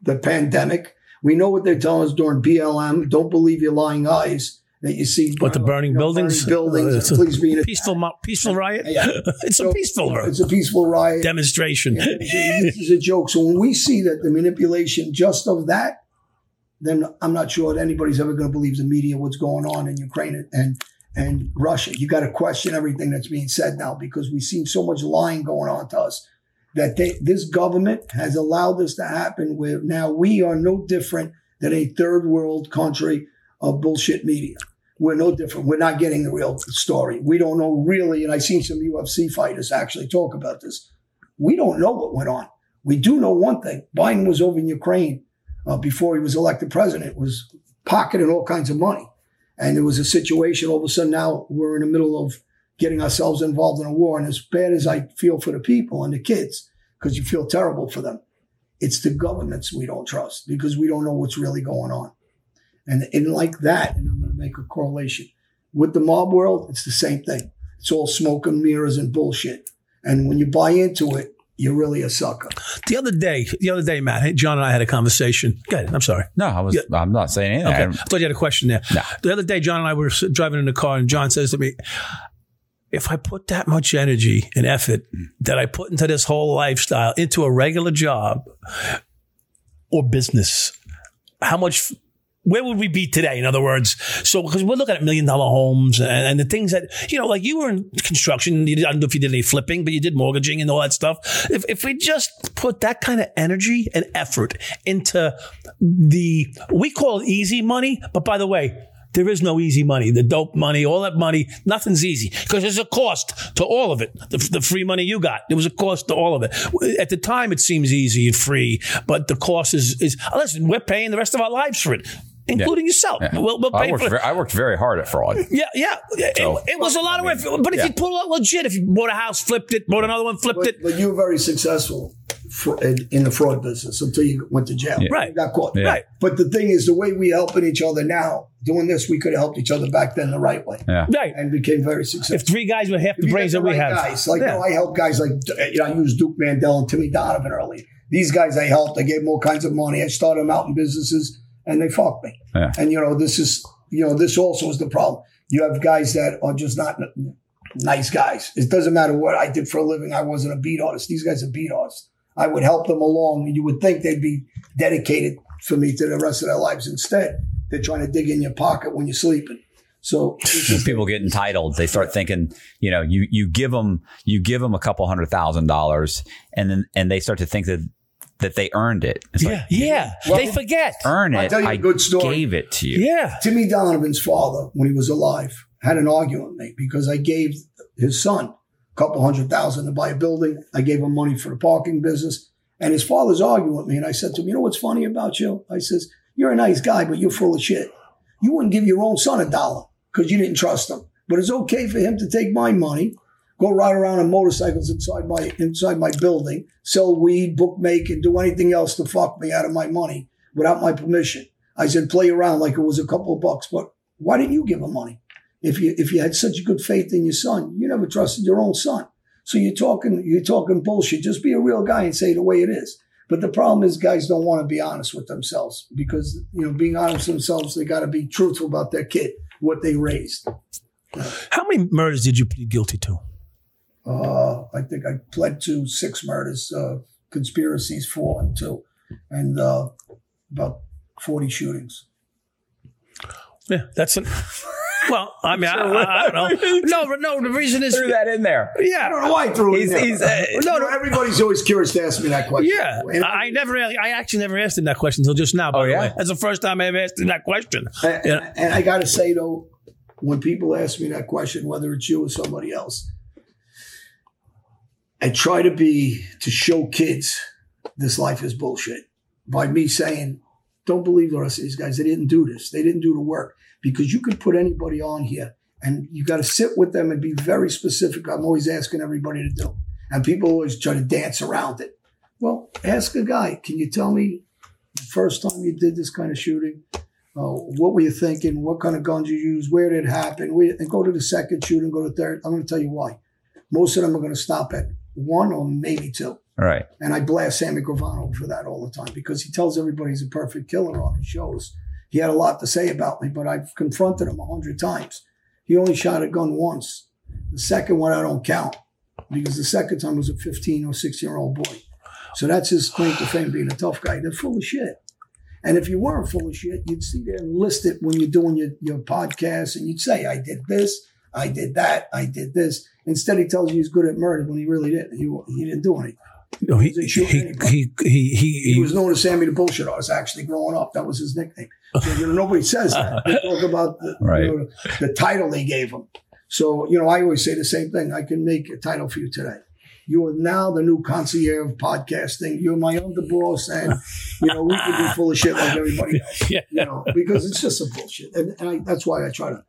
the pandemic. We know what they're telling us during BLM. Don't believe your lying eyes that you see. what the burning you know, buildings? burning buildings. Uh, it's a please be peaceful, mo- peaceful riot. Yeah. it's a So, peaceful It's a peaceful riot. demonstration. this is a joke. So when we see that the manipulation just of that, then I'm not sure that anybody's ever going to believe the media what's going on in Ukraine and and Russia. You got to question everything that's being said now because we've seen so much lying going on to us that they, this government has allowed this to happen. Where now we are no different than a third world country of bullshit media. We're no different. We're not getting the real story. We don't know really. And I've seen some UFC fighters actually talk about this. We don't know what went on. We do know one thing: Biden was over in Ukraine uh, before he was elected president. Was pocketing all kinds of money, and there was a situation. All of a sudden, now we're in the middle of getting ourselves involved in a war. And as bad as I feel for the people and the kids, because you feel terrible for them, it's the governments we don't trust because we don't know what's really going on. And, and like that, and I'm going to make a correlation with the mob world, it's the same thing. It's all smoke and mirrors and bullshit. And when you buy into it, you're really a sucker. The other day, the other day, Matt, John and I had a conversation. Go ahead. I'm sorry. No, I was. I'm not saying anything. Okay. I- I thought you had a question there. No. The other day, John and I were driving in the car, and John says to me, if I put that much energy and effort that I put into this whole lifestyle into a regular job or business, how much where would we be today? In other words, so because we're looking at million dollar homes and, and the things that you know, like you were in construction. You, I don't know if you did any flipping, but you did mortgaging and all that stuff. If if we just put that kind of energy and effort into the we call it easy money, but by the way. There is no easy money. The dope money, all that money, nothing's easy because there's a cost to all of it. The, the free money you got, there was a cost to all of it. At the time, it seems easy and free, but the cost is, is listen, we're paying the rest of our lives for it, including yourself. We'll, we'll I worked, for very, I worked very hard at fraud. yeah, yeah. It, So, it was a lot of work. But if yeah. you pull out legit, if you bought a house, flipped it, bought another one, flipped But, it, but you were very successful for, in, in the fraud business until you went to jail. Right. You got caught. Yeah. right, But the thing is, the way we helping each other now, doing this, we could have helped each other back then the right way, Yeah. right. and became very successful. If three guys with half the brains that we right have, guys, like Yeah. Uh, you know, I helped guys like you know, I used Duke Mandel and Timmy Donovan early. These guys I helped. I gave them all kinds of money. I started them out in businesses, and they fucked me. Yeah. And you know, this is you know, this also is the problem. You have guys that are just not nice guys. It doesn't matter what I did for a living. I wasn't a beat artist. These guys are beat artists. I would help them along, and you would think they'd be dedicated for me to the rest of their lives. Instead, they're trying to dig in your pocket when you're sleeping. So people get entitled, they start thinking, you know, you you give them you give them a couple hundred thousand dollars, and then and they start to think that that they earned it. It's yeah, like yeah. they forget. earn it. I'll it. tell you a I good story. gave it to you. Yeah, Timmy Donovan's father, when he was alive, had an argument with me because I gave his son a couple hundred thousand to buy a building. I gave him money for the parking business. And his father's arguing with me. And I said to him, You know what's funny about you? I says, You're a nice guy, but you're full of shit. You wouldn't give your own son a dollar because you didn't trust him. But it's okay for him to take my money, go ride around on motorcycles inside my inside my building, sell weed, bookmake, and do anything else to fuck me out of my money without my permission. I said, play around like it was a couple of bucks, but why didn't you give him money? If you if you had such good faith in your son, you never trusted your own son. So you're talking you're talking bullshit. Just be a real guy and say the way it is. But the problem is guys don't want to be honest with themselves because you know being honest with themselves, they got to be truthful about their kid, what they raised. How many murders did you plead guilty to? Uh, I think I pled to six murders, uh, conspiracies four and two, and uh, about forty shootings. Yeah, that's an. Well, I mean, I, I, I don't know. No, no. The reason is, Threw that in there. yeah, I don't know why I threw it He's- in there. he's, uh, no, no, everybody's always curious to ask me that question. Yeah, And I I never, really- I actually never asked him that question until just now. By Oh, the yeah? way, that's the first time I ever asked him that question. And, Yeah. and I got to say though, when people ask me that question, whether it's you or somebody else, I try to be to show kids this life is bullshit by me saying, "Don't believe the rest of these guys. They didn't do this. They didn't do the work." Because you could put anybody on here, and you got to sit with them and be very specific. I'm always asking everybody to do, and people always try to dance around it. Well, ask a guy. Can you tell me the first time you did this kind of shooting? Uh, what were you thinking? What kind of guns you used? Where did it happen? And go to the second shooting, go to third. I'm going to tell you why. Most of them are going to stop at one or maybe two. Right. And I blast Sammy Gravano for that all the time because he tells everybody he's a perfect killer on his shows. He had a lot to say about me, but I've confronted him a hundred times. He only shot a gun once. The second one I don't count because the second time was a 15 or 16 year old boy. So that's his claim to fame being a tough guy. They're full of shit. And if you weren't full of shit, you'd see there and list it when you're doing your, your podcast and you'd say, I did this, I did that, I did this. Instead, he tells you he's good at murder when he really didn't. He, he didn't do anything. No, he, They he, he, he, he, he, He was known as Sammy the Bullshit Artist, actually, growing up. That was his nickname. So, you know, nobody says that. They talk about the, Right. you know, the title they gave him. So, you know, I always say the same thing. I can make a title for you today. You are now the new concierge of podcasting. You're my underboss, and you know we can be full of shit like everybody else. Yeah. You know, because it's just some bullshit, and, and I, that's why I try to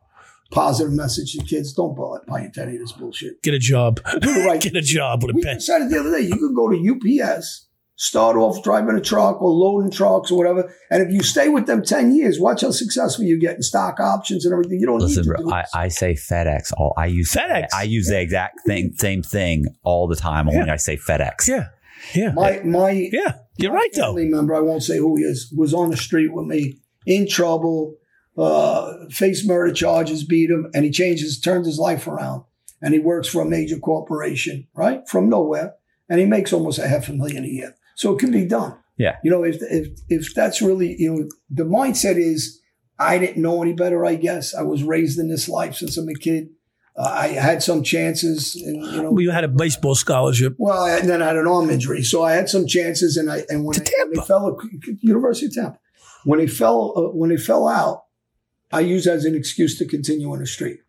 positive message to kids: don't buy, buy into any of this bullshit. get a job. Do the right Get a job with a we pen. decided the other day you can go to UPS, start off driving a truck or loading trucks or whatever, and if you stay with them ten years, watch how successful you get in stock options and everything. You don't Listen, need to bro, I. I say FedEx. All I use FedEx. I use the exact thing, same thing all the time. Only Yeah. I say FedEx. Yeah, yeah, my my yeah. You're right though. family member, I won't say who he is, was on the street with me in trouble, uh, faced murder charges, beat him, and he changes, turns his life around, and he works for a major corporation, right from nowhere, and he makes almost a half a million a year. So it can be done. Yeah. You know, if if if that's really you know the mindset is I didn't know any better. I guess I was raised in this life since I'm a kid. Uh, I had some chances, and you know, Well, you had a baseball scholarship. well, and then I had an arm injury, so I had some chances, and I and when, To I, when they fell, University of Tampa, when they fell, uh, when they fell out, I use as an excuse to continue on the street.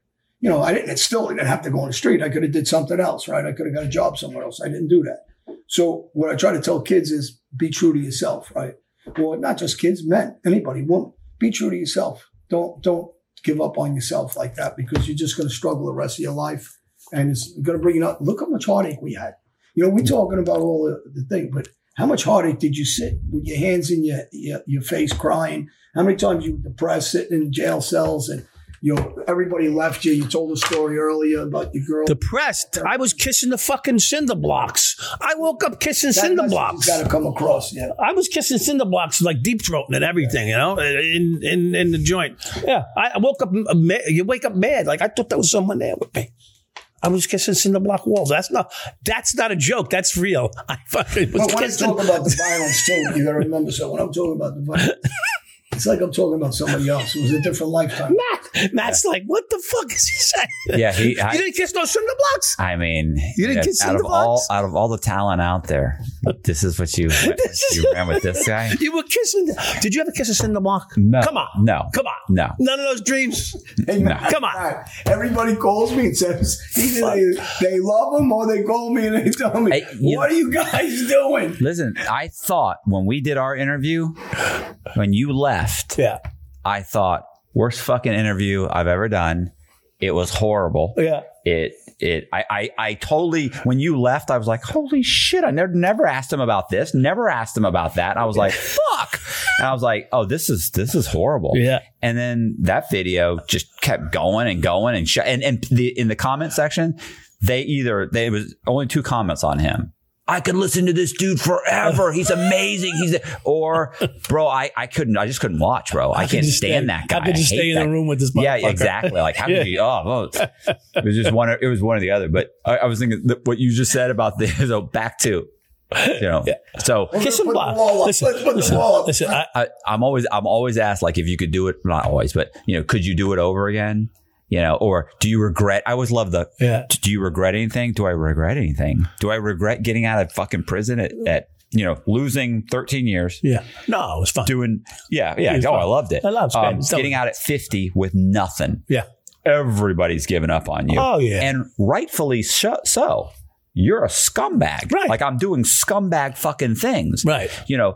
You know, I didn't. It still didn't have to go on the street. I could have did something else, right? I could have got a job somewhere else. I didn't do that. So what I try to tell kids is be true to yourself, right? Well, not just kids, men, anybody, woman. Be true to yourself. Don't don't give up on yourself like that because you're just going to struggle the rest of your life, and it's going to bring you up. Look how much heartache we had. You know, we're talking about all the, the thing, but how much heartache did you sit with your hands in your, your your face crying? How many times you were depressed, sitting in jail cells, and you know everybody left you? You told a story earlier about your girl. Depressed. I was kissing the fucking cinder blocks. I woke up kissing cinder blocks. Got to come across, yeah. I was kissing cinder blocks like deep throating and everything, you know, in in in the joint. Yeah, I woke up. You wake up mad, like I thought there was someone there with me. I was kissing cinder block walls. That's not. That's not a joke. That's real. I fucking was But when I kissing. talk about the violence too, you got to remember. So when I'm talking about the violence, it's like I'm talking about somebody else. It was a different lifetime. Matt, Matt's like, what the fuck is he saying? Yeah, he. you didn't kiss no cinder blocks. I mean, You didn't yeah, kiss out of cinder all out of all the talent out there, this is what you you ran with this guy. You were kissing. Did you ever kiss a cinder block? No, Come on. no, Come on. no. None of those dreams. Hey, No. Matt, Come on. Matt, Everybody calls me and says either they, they love him or they call me and they tell me, Hey, you- "What are you guys doing?" Listen, I thought when we did our interview, when you left, Yeah. I thought worst fucking interview I've ever done. It was horrible. Yeah. It it I, I I totally when you left, I was like, holy shit! I never never asked him about this, never asked him about that. I was like, fuck, and I was like, oh, this is this is horrible. Yeah. And then that video just kept going and going and sh- and and the in the comment section, they either they was only two comments on him. I could listen to this dude forever. He's amazing. He's a, or bro, I, I couldn't. I just couldn't watch, bro. I could can't stand stay- that guy. how could you I stay hate in the room with this Yeah, exactly. Like how Yeah. could you? Oh, well, it was just one. It was one or the other. But I, I was thinking that what you just said about the so back to you know. So Kiss Put and the block. wall up. Listen, Let's put the listen, listen, I, I, I'm always I'm always asked like if you could do it, not always, but you know, could you do it over again? You know, or do you regret? I always love the. yeah. Do you regret anything? Do I regret anything? Do I regret getting out of fucking prison at, at you know losing 13 years? Yeah. No, it was fun. Doing yeah yeah oh fun. I loved it. I loved it. um, getting out at 50 with nothing. Yeah. Everybody's given up on you. Oh, yeah. and rightfully so. so. You're a scumbag. Right. Like I'm doing scumbag fucking things. Right. You know,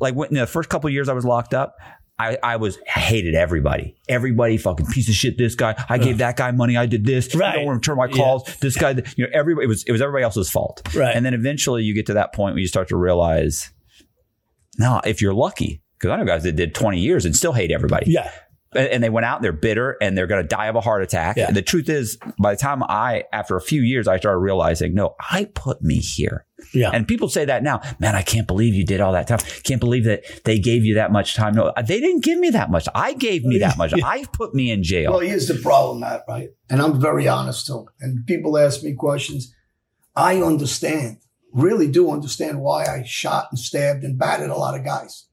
like when, in the first couple of years I was locked up, I, I was hated everybody. Everybody fucking piece of shit. This guy, I gave that guy money. I did this. I don't want to return my Yeah. calls. This guy, you know, everybody it was it was everybody else's fault. Right. And then eventually you get to that point where you start to realize, no, if you're lucky, because I know guys that did 20 years and still hate everybody. Yeah. And and they went out and they're bitter and they're going to die of a heart attack. Yeah. The truth is, by the time I, after a few years, I started realizing, no, I put me here. Yeah. And people say that now, man, I can't believe you did all that time. Can't believe that they gave you that much time. No, they didn't give me that much. I gave me that much. I put me in jail. Well, here's the problem, Matt, right? And I'm very honest too. And people ask me questions. I understand, really do understand why I shot and stabbed and batted a lot of guys.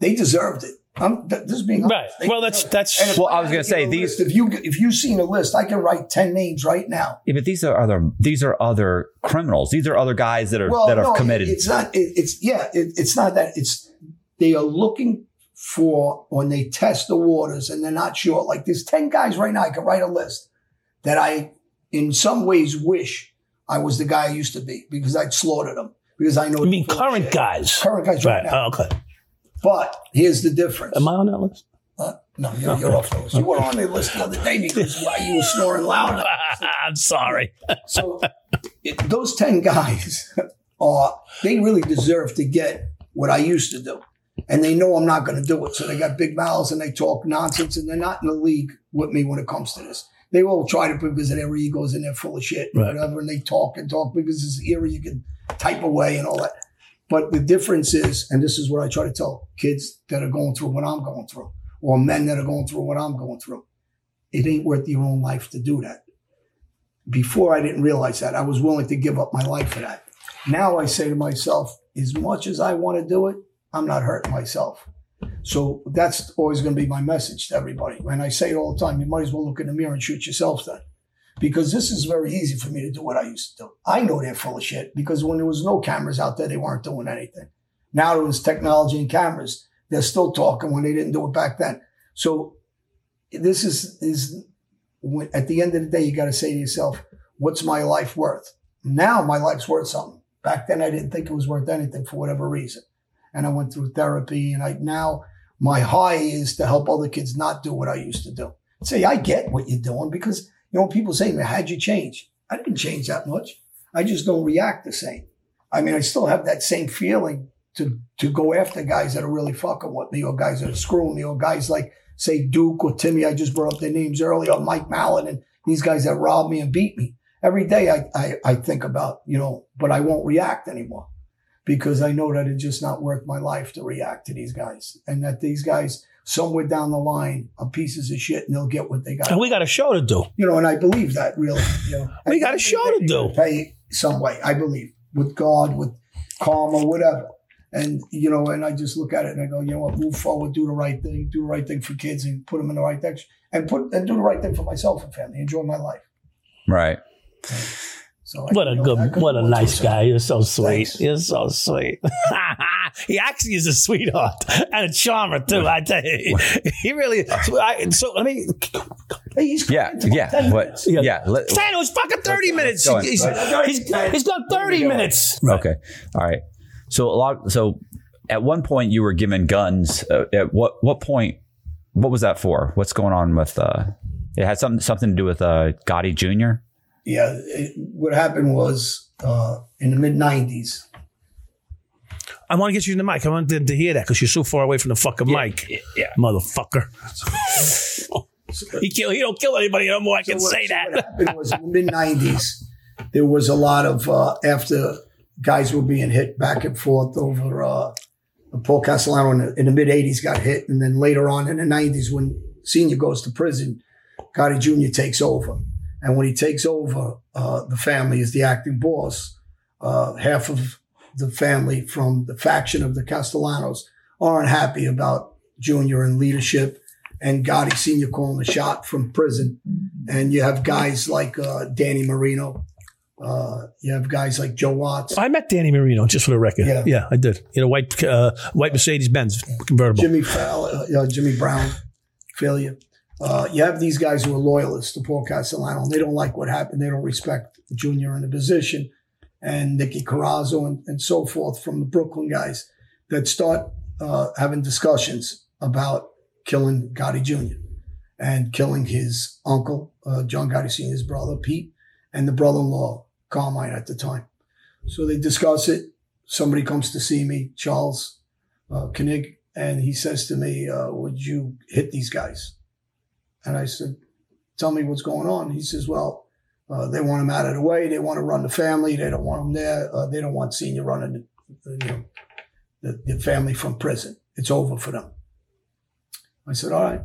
They deserved it. I'm th- this is being Right. honest. They Well, that's- that's- And Well, I was gonna say, these- list, If you if you've seen a list, I can write ten names right now. Yeah, but these are other these are other criminals. These are other guys that are Well, that are no, committed. It's not. It, it's yeah. It, it's not that. It's they are looking for when they test the waters and they're not sure. Like there's ten guys right now. I can write a list that I, in some ways, wish I was the guy I used to be because I'd slaughtered them because I know. I mean, current shit. guys. Current guys right, Right. now. Oh, okay. But here's the difference. Am I on that list? Uh, no, you're, you're off the list. You were on the list the other day because why you were snoring loud. I'm sorry. So it, those 10 guys are, they really deserve to get what I used to do. And they know I'm not going to do it. So they got big mouths and they talk nonsense and they're not in the league with me when it comes to this. They all try to because of their egos and they're full of shit and Right. whatever. And they talk and talk because it's eerie. You can type away and all that. But the difference is, and this is what I try to tell kids that are going through what I'm going through, or men that are going through what I'm going through. It ain't worth your own life to do that. Before I didn't realize that. I was willing to give up my life for that. Now I say to myself, as much as I want to do it, I'm not hurting myself. So that's always going to be my message to everybody. And I say it all the time: you might as well look in the mirror and shoot yourself then, because this is very easy for me to do what I used to do. I know they're full of shit because when there was no cameras out there, they weren't doing anything. Now there was technology and cameras. They're still talking when they didn't do it back then. So this is is at the end of the day, you got to say to yourself, "What's my life worth?" Now my life's worth something. Back then, I didn't think it was worth anything for whatever reason, and I went through therapy. And I now my high is to help other kids not do what I used to do. Say, I get what you're doing because you know people say "How'd you change?" I didn't change that much. I just don't react the same. I mean, I still have that same feeling to to go after guys that are really fucking with me, or guys that are screwing me, or guys like say Duke or Timmy. I just brought up their names earlier, or Mike Mallon, and these guys that robbed me and beat me. Every day I, I, I think about, you know, but I won't react anymore because I know that it's just not worth my life to react to these guys. And that these guys, somewhere down the line, are pieces of shit and they'll get what they got. And we got a show to do. You know, and I believe that really. You know, We got a show to do. Pay some way, I believe, with God, with karma, whatever. And you know, and I just look at it and I go, you know what, move forward, do the right thing, do the right thing for kids, and put them in the right direction, and put and do the right thing for myself and family, enjoy my life. Right. So I What a can good, what a nice guy. You're so sweet. Thanks. You're so sweet. he actually is a sweetheart and a charmer too. I tell you, he really. So, I, so I mean, he's Yeah. Yeah. 10 What? minutes. Yeah. Yeah. let- Stan, it was fucking thirty minutes. go. He's, Right. he's, he's got thirty minutes. Okay. All right. So a lot. So at one point you were given guns. Uh, at what what point? What was that for? What's going on with? Uh, it had something something to do with uh, Gotti Jr. Yeah, it, what happened was uh, in the mid '90s. I want to get you in the mic. I want them to hear that because you're so far away from the fucking mic. Yeah. motherfucker. he kill. He don't kill anybody no more. I can what- say so that. What happened was in the mid '90s, there was a lot of uh, after guys were being hit back and forth over. Uh, Paul Castellano in the, in the mid '80s got hit, and then later on in the '90s, when Senior goes to prison, Gotti Jr. takes over, and when he takes over, uh, the family is the acting boss. Uh, half of the family from the faction of the Castellanos aren't happy about Junior and leadership and Gotti Senior calling the shot from prison. And you have guys like uh, Danny Marino. Uh, you have guys like Joe Watts, I met Danny Marino just for the record. Yeah. Yeah, I did. You know, white uh, white Mercedes Benz convertible. Jimmy Fallon, uh, Jimmy Brown, Failla. Uh, you have these guys who are loyalists to Paul Castellano. And they don't like what happened. They don't respect Junior in the position, and Nicky Corozzo and, and so forth from the Brooklyn guys that start uh, having discussions about killing Gotti Jr. and killing his uncle, uh, John Gotti Sr.'s brother, Pete, and the brother-in-law, Carmine, at the time. So they discuss it. Somebody comes to see me, Charles uh, Koenig, and he says to me, uh, "Would you hit these guys?" And I said, "Tell me what's going on." He says, "Well, uh, they want him out of the way. They want to run the family. They don't want him there. Uh, they don't want Senior running the, you know, the, the family from prison. It's over for them." I said, "All right."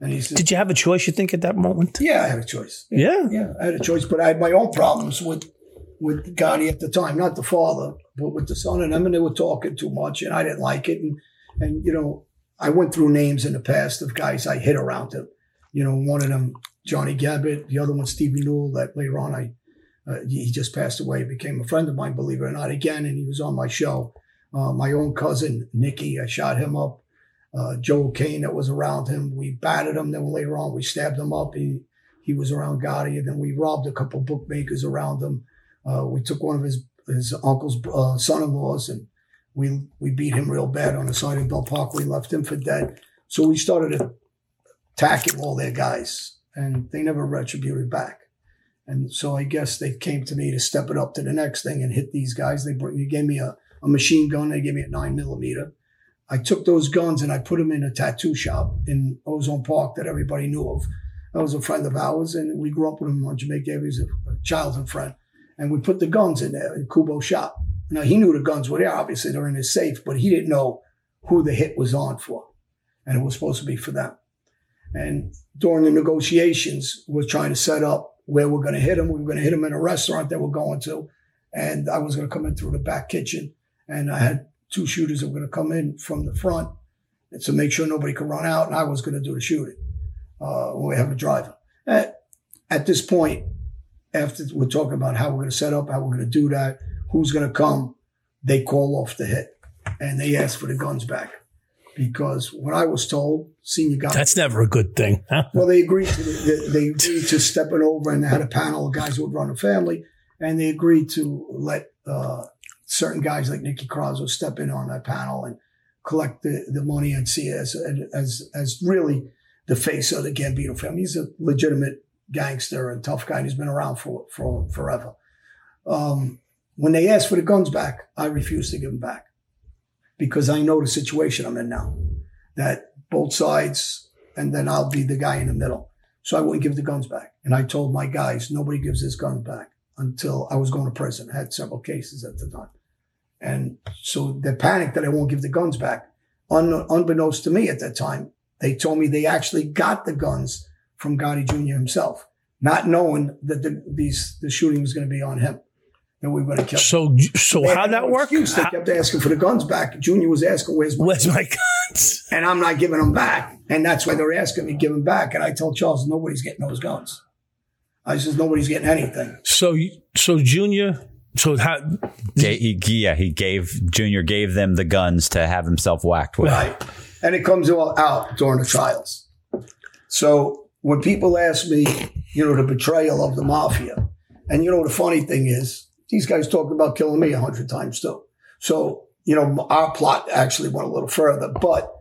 And he said, Did you have a choice? You think at that moment? "Yeah, I had a choice. Yeah. Yeah, I had a choice, but I had my own problems with with Gotti at the time, not the father, but with the son and them, and they were talking too much, and I didn't like it. And and you know, I went through names in the past of guys I hit around him. You know, one of them Johnny Gebert, the other one Stevie Newell. That later on, I uh, he just passed away, became a friend of mine, believe it or not, again, and he was on my show. Uh, my own cousin Nicky, I shot him up. Uh, Joe Kane that was around him, we batted him. Then later on, we stabbed him up. He he was around Gotti, and then we robbed a couple bookmakers around him. Uh, we took one of his his uncle's uh, son-in-laws, and we we beat him real bad on the side of Bell Park. We left him for dead. So we started attacking all their guys, and they never retributed back. And so I guess they came to me to step it up to the next thing and hit these guys. They, brought, they gave me a, a machine gun. They gave me a nine millimeter. I took those guns and I put them in a tattoo shop in Ozone Park that everybody knew of. That was a friend of ours, and we grew up with him on Jamaica. He was a, childhood friend. And we put the guns in there in Kubo's shop. Now, he knew the guns were there. Obviously, they're in his safe, but he didn't know who the hit was on for. And it was supposed to be for them. And during the negotiations, we're trying to set up where we're going to hit him. We were going to hit him in a restaurant that we're going to. And I was going to come in through the back kitchen. And I had two shooters that were going to come in from the front and to make sure nobody could run out, and I was going to do the shooting uh, when we have a driver. At, at this point, after we're talking about how we're going to set up, how we're going to do that, who's going to come, they call off the hit and they ask for the guns back because what I was told, senior guys. That's never a good thing. Huh? Well, they agreed to they, they agreed to step it over, and they had a panel of guys who would run a family, and they agreed to let uh, certain guys like Nicky Corozzo step in on that panel and collect the, the money and see as as as really the face of the Gambino family. He's a legitimate gangster and tough guy. He's been around for for forever. Um, when they asked for the guns back, I refused to give them back because I know the situation I'm in now. That both sides, and then I'll be the guy in the middle. So I wouldn't give the guns back. And I told my guys, nobody gives his gun back until I was going to prison. I had several cases at the time. And so they panicked that I won't give the guns back. Un- unbeknownst to me at that time, they told me they actually got the guns from Gotti Jr. himself, not knowing that the, these, the shooting was going to be on him. And we would have kept. So, so They how'd that no work? excuse. They How- kept asking for the guns back. Junior was asking, "Where's my?" Where's my guns? And I'm not giving them back. And that's why they're asking me to give them back. And I told Charles, nobody's getting those guns. I says nobody's getting anything. So, so Junior, so how? He, yeah, he gave Junior gave them the guns to have himself whacked with. Right. And it comes all out during the trials. So when people ask me, you know, the betrayal of the mafia, and you know, the funny thing is, these guys talk about killing me a hundred times too. So, you know, our plot actually went a little further. But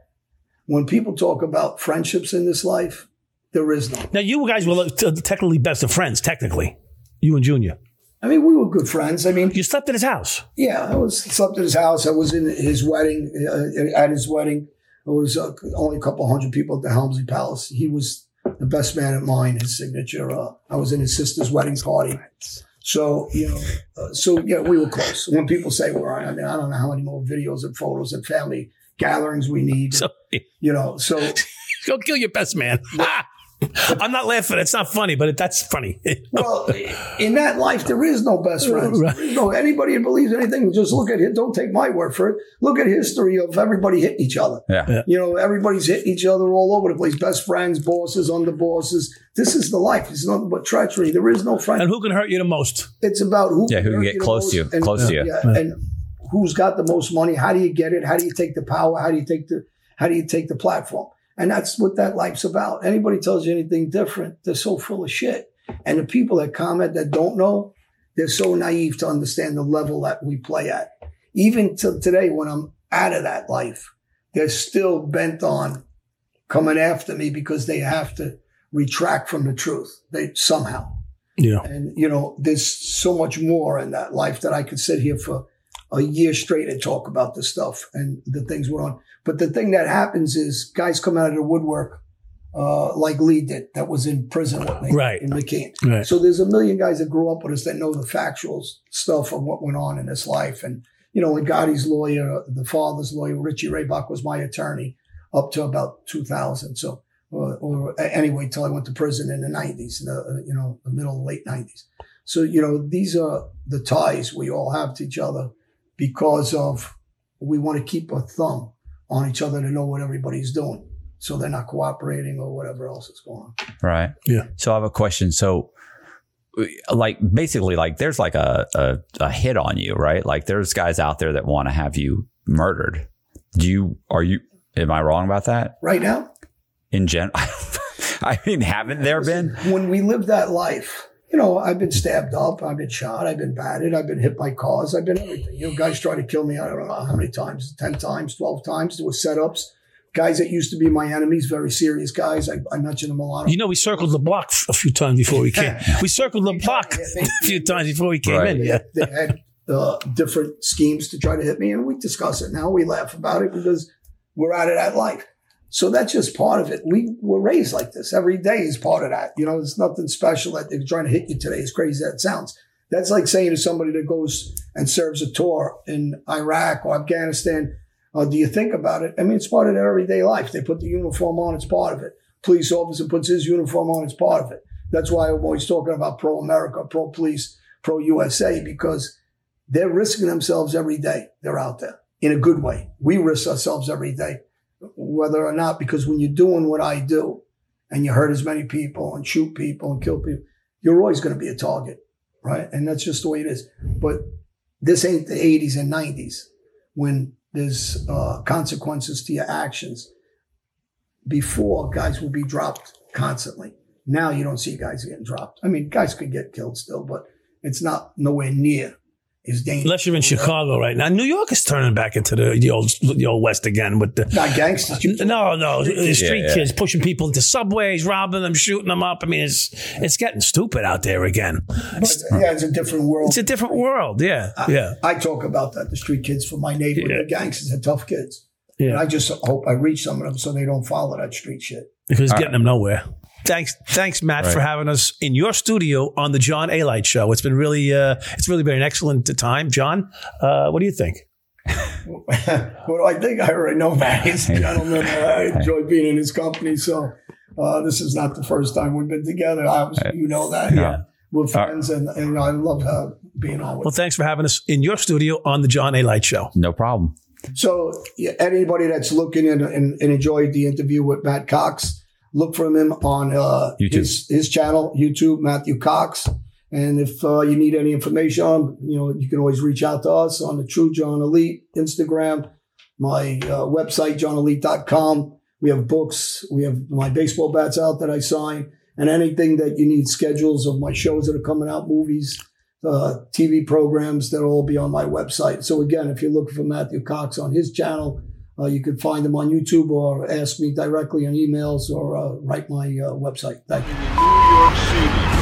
when people talk about friendships in this life, there is none. Now, you guys were technically best of friends. Technically, you and Junior. I mean, we were good friends. I mean, You slept at his house. Yeah, I was slept at his house. I was in his wedding. Uh, at his wedding, there was uh, only a couple hundred people at the Helmsley Palace. He was the best man at mine. His signature. Uh, I was in his sister's wedding party. So you know, uh, so yeah, we were close. When people say we're, I mean, I don't know how many more videos and photos and family gatherings we need. So, You know, so go kill your best man. I'm not laughing. It's not funny, but it, that's funny. well, in that life, there is no best friends. Right. No anybody that believes anything. Just look at it. Don't take my word for it. Look at history of everybody hitting each other. Yeah. You know, everybody's hitting each other all over the place. Best friends, bosses, under bosses. This is the life. It's nothing but treachery. There is no friend. and who can hurt you the most? It's about who. Yeah, who can hurt get the close to you, and- close to you. Yeah, and who's got the most money? How do you get it? How do you take the power? How do you take the How do you take the platform? And that's what that life's about. Anybody tells you anything different, they're so full of shit. And the people that comment that don't know, they're so naive to understand the level that we play at. Even till today, when I'm out of that life, they're still bent on coming after me because they have to retract from the truth. They somehow. Yeah. And, you know, there's so much more in that life that I could sit here for a year straight and talk about this stuff and the things we're on. But the thing that happens is guys come out of the woodwork, uh, like Lee did, that was in prison with me Right. in McKean. right? So there's a million guys that grew up with us that know the factual stuff of what went on in his life. And, you know, Gotti's lawyer, the father's lawyer, Richie Rehbock was my attorney up to about 2000. So, or, or anyway, till I went to prison in the 90s, the, uh, you know, the middle, late 90s. So, you know, these are the ties we all have to each other because of we want to keep a thumb on each other to know what everybody's doing. So they're not cooperating or whatever else is going on. Right. Yeah. So I have a question. So, like, basically, like, there's like a, a, a hit on you, right? Like, there's guys out there that want to have you murdered. Do you, are you, am I wrong about that Right now, in general? I mean, haven't there been? when we live that life, you know, I've been stabbed up, I've been shot, I've been batted, I've been hit by cars, I've been everything. You know, guys try to kill me, I don't know how many times, 10 times, 12 times. There were setups. Guys that used to be my enemies, very serious guys. I, I mentioned them a lot. You know, we circled the block a few times before we came. We circled the block a few times before we came Right. in. Yeah. they had uh, different schemes to try to hit me, and we discuss it now. We laugh about it because we're out of that life. So that's just part of it. We were raised like this. Every day is part of that. You know, it's nothing special that they're trying to hit you today, as crazy as that sounds. That's like saying to somebody that goes and serves a tour in Iraq or Afghanistan, uh, do you think about it? I mean, it's part of their everyday life. They put the uniform on, it's part of it. Police officer puts his uniform on, it's part of it. That's why I'm always talking about pro America, pro police, pro USA, because they're risking themselves every day. They're out there in a good way. We risk ourselves every day whether or not, because when you're doing what I do and you hurt as many people and shoot people and kill people, you're always going to be a target, right? And that's just the way it is. But this ain't the 80s and 90s when there's uh, consequences to your actions. Before, guys will be dropped constantly. Now you don't see guys getting dropped. I mean, guys could get killed still, but it's not nowhere near as dangerous. Unless you're in Chicago right now. New York is turning back into the, the old the old West again with the Not gangsters. You- no, no, the street Yeah, yeah. kids pushing people into subways, robbing them, shooting them up. I mean, it's it's getting stupid out there again. But, yeah, it's a different world. It's a different world. Yeah, yeah, I talk about that. The street kids from my neighborhood, Yeah. the gangsters are tough kids. Yeah. And I just hope I reach some of them so they don't follow that street shit. because it's getting them nowhere. Thanks, thanks, Matt, for having us in your studio on the John Alite Show. It's been really, uh, it's really been an excellent time, John. Uh, what do you think? what do I think? I already know Matt. He's a gentleman. I enjoy being in his company. So uh, this is not the first time we've been together. Obviously, you know that. Yeah. We're friends, and, and I love uh, being on with Well, thanks for having us in your studio on the John Alite Show. No problem. So yeah, anybody that's looking and, and, and enjoyed the interview with Matt Cox, look for him on uh, his his channel, YouTube, Matthew Cox. And if uh, you need any information, on, you know, you can always reach out to us on the True John Alite Instagram, my uh, website, johnalite.com. We have books. We have my baseball bats out that I sign and anything that you need schedules of my shows that are coming out, movies, uh, TV programs that'll all be on my website. So again, if you're looking for Matthew Cox on his channel, uh, you can find them on YouTube or ask me directly on emails or uh, write my uh, website. Thank you.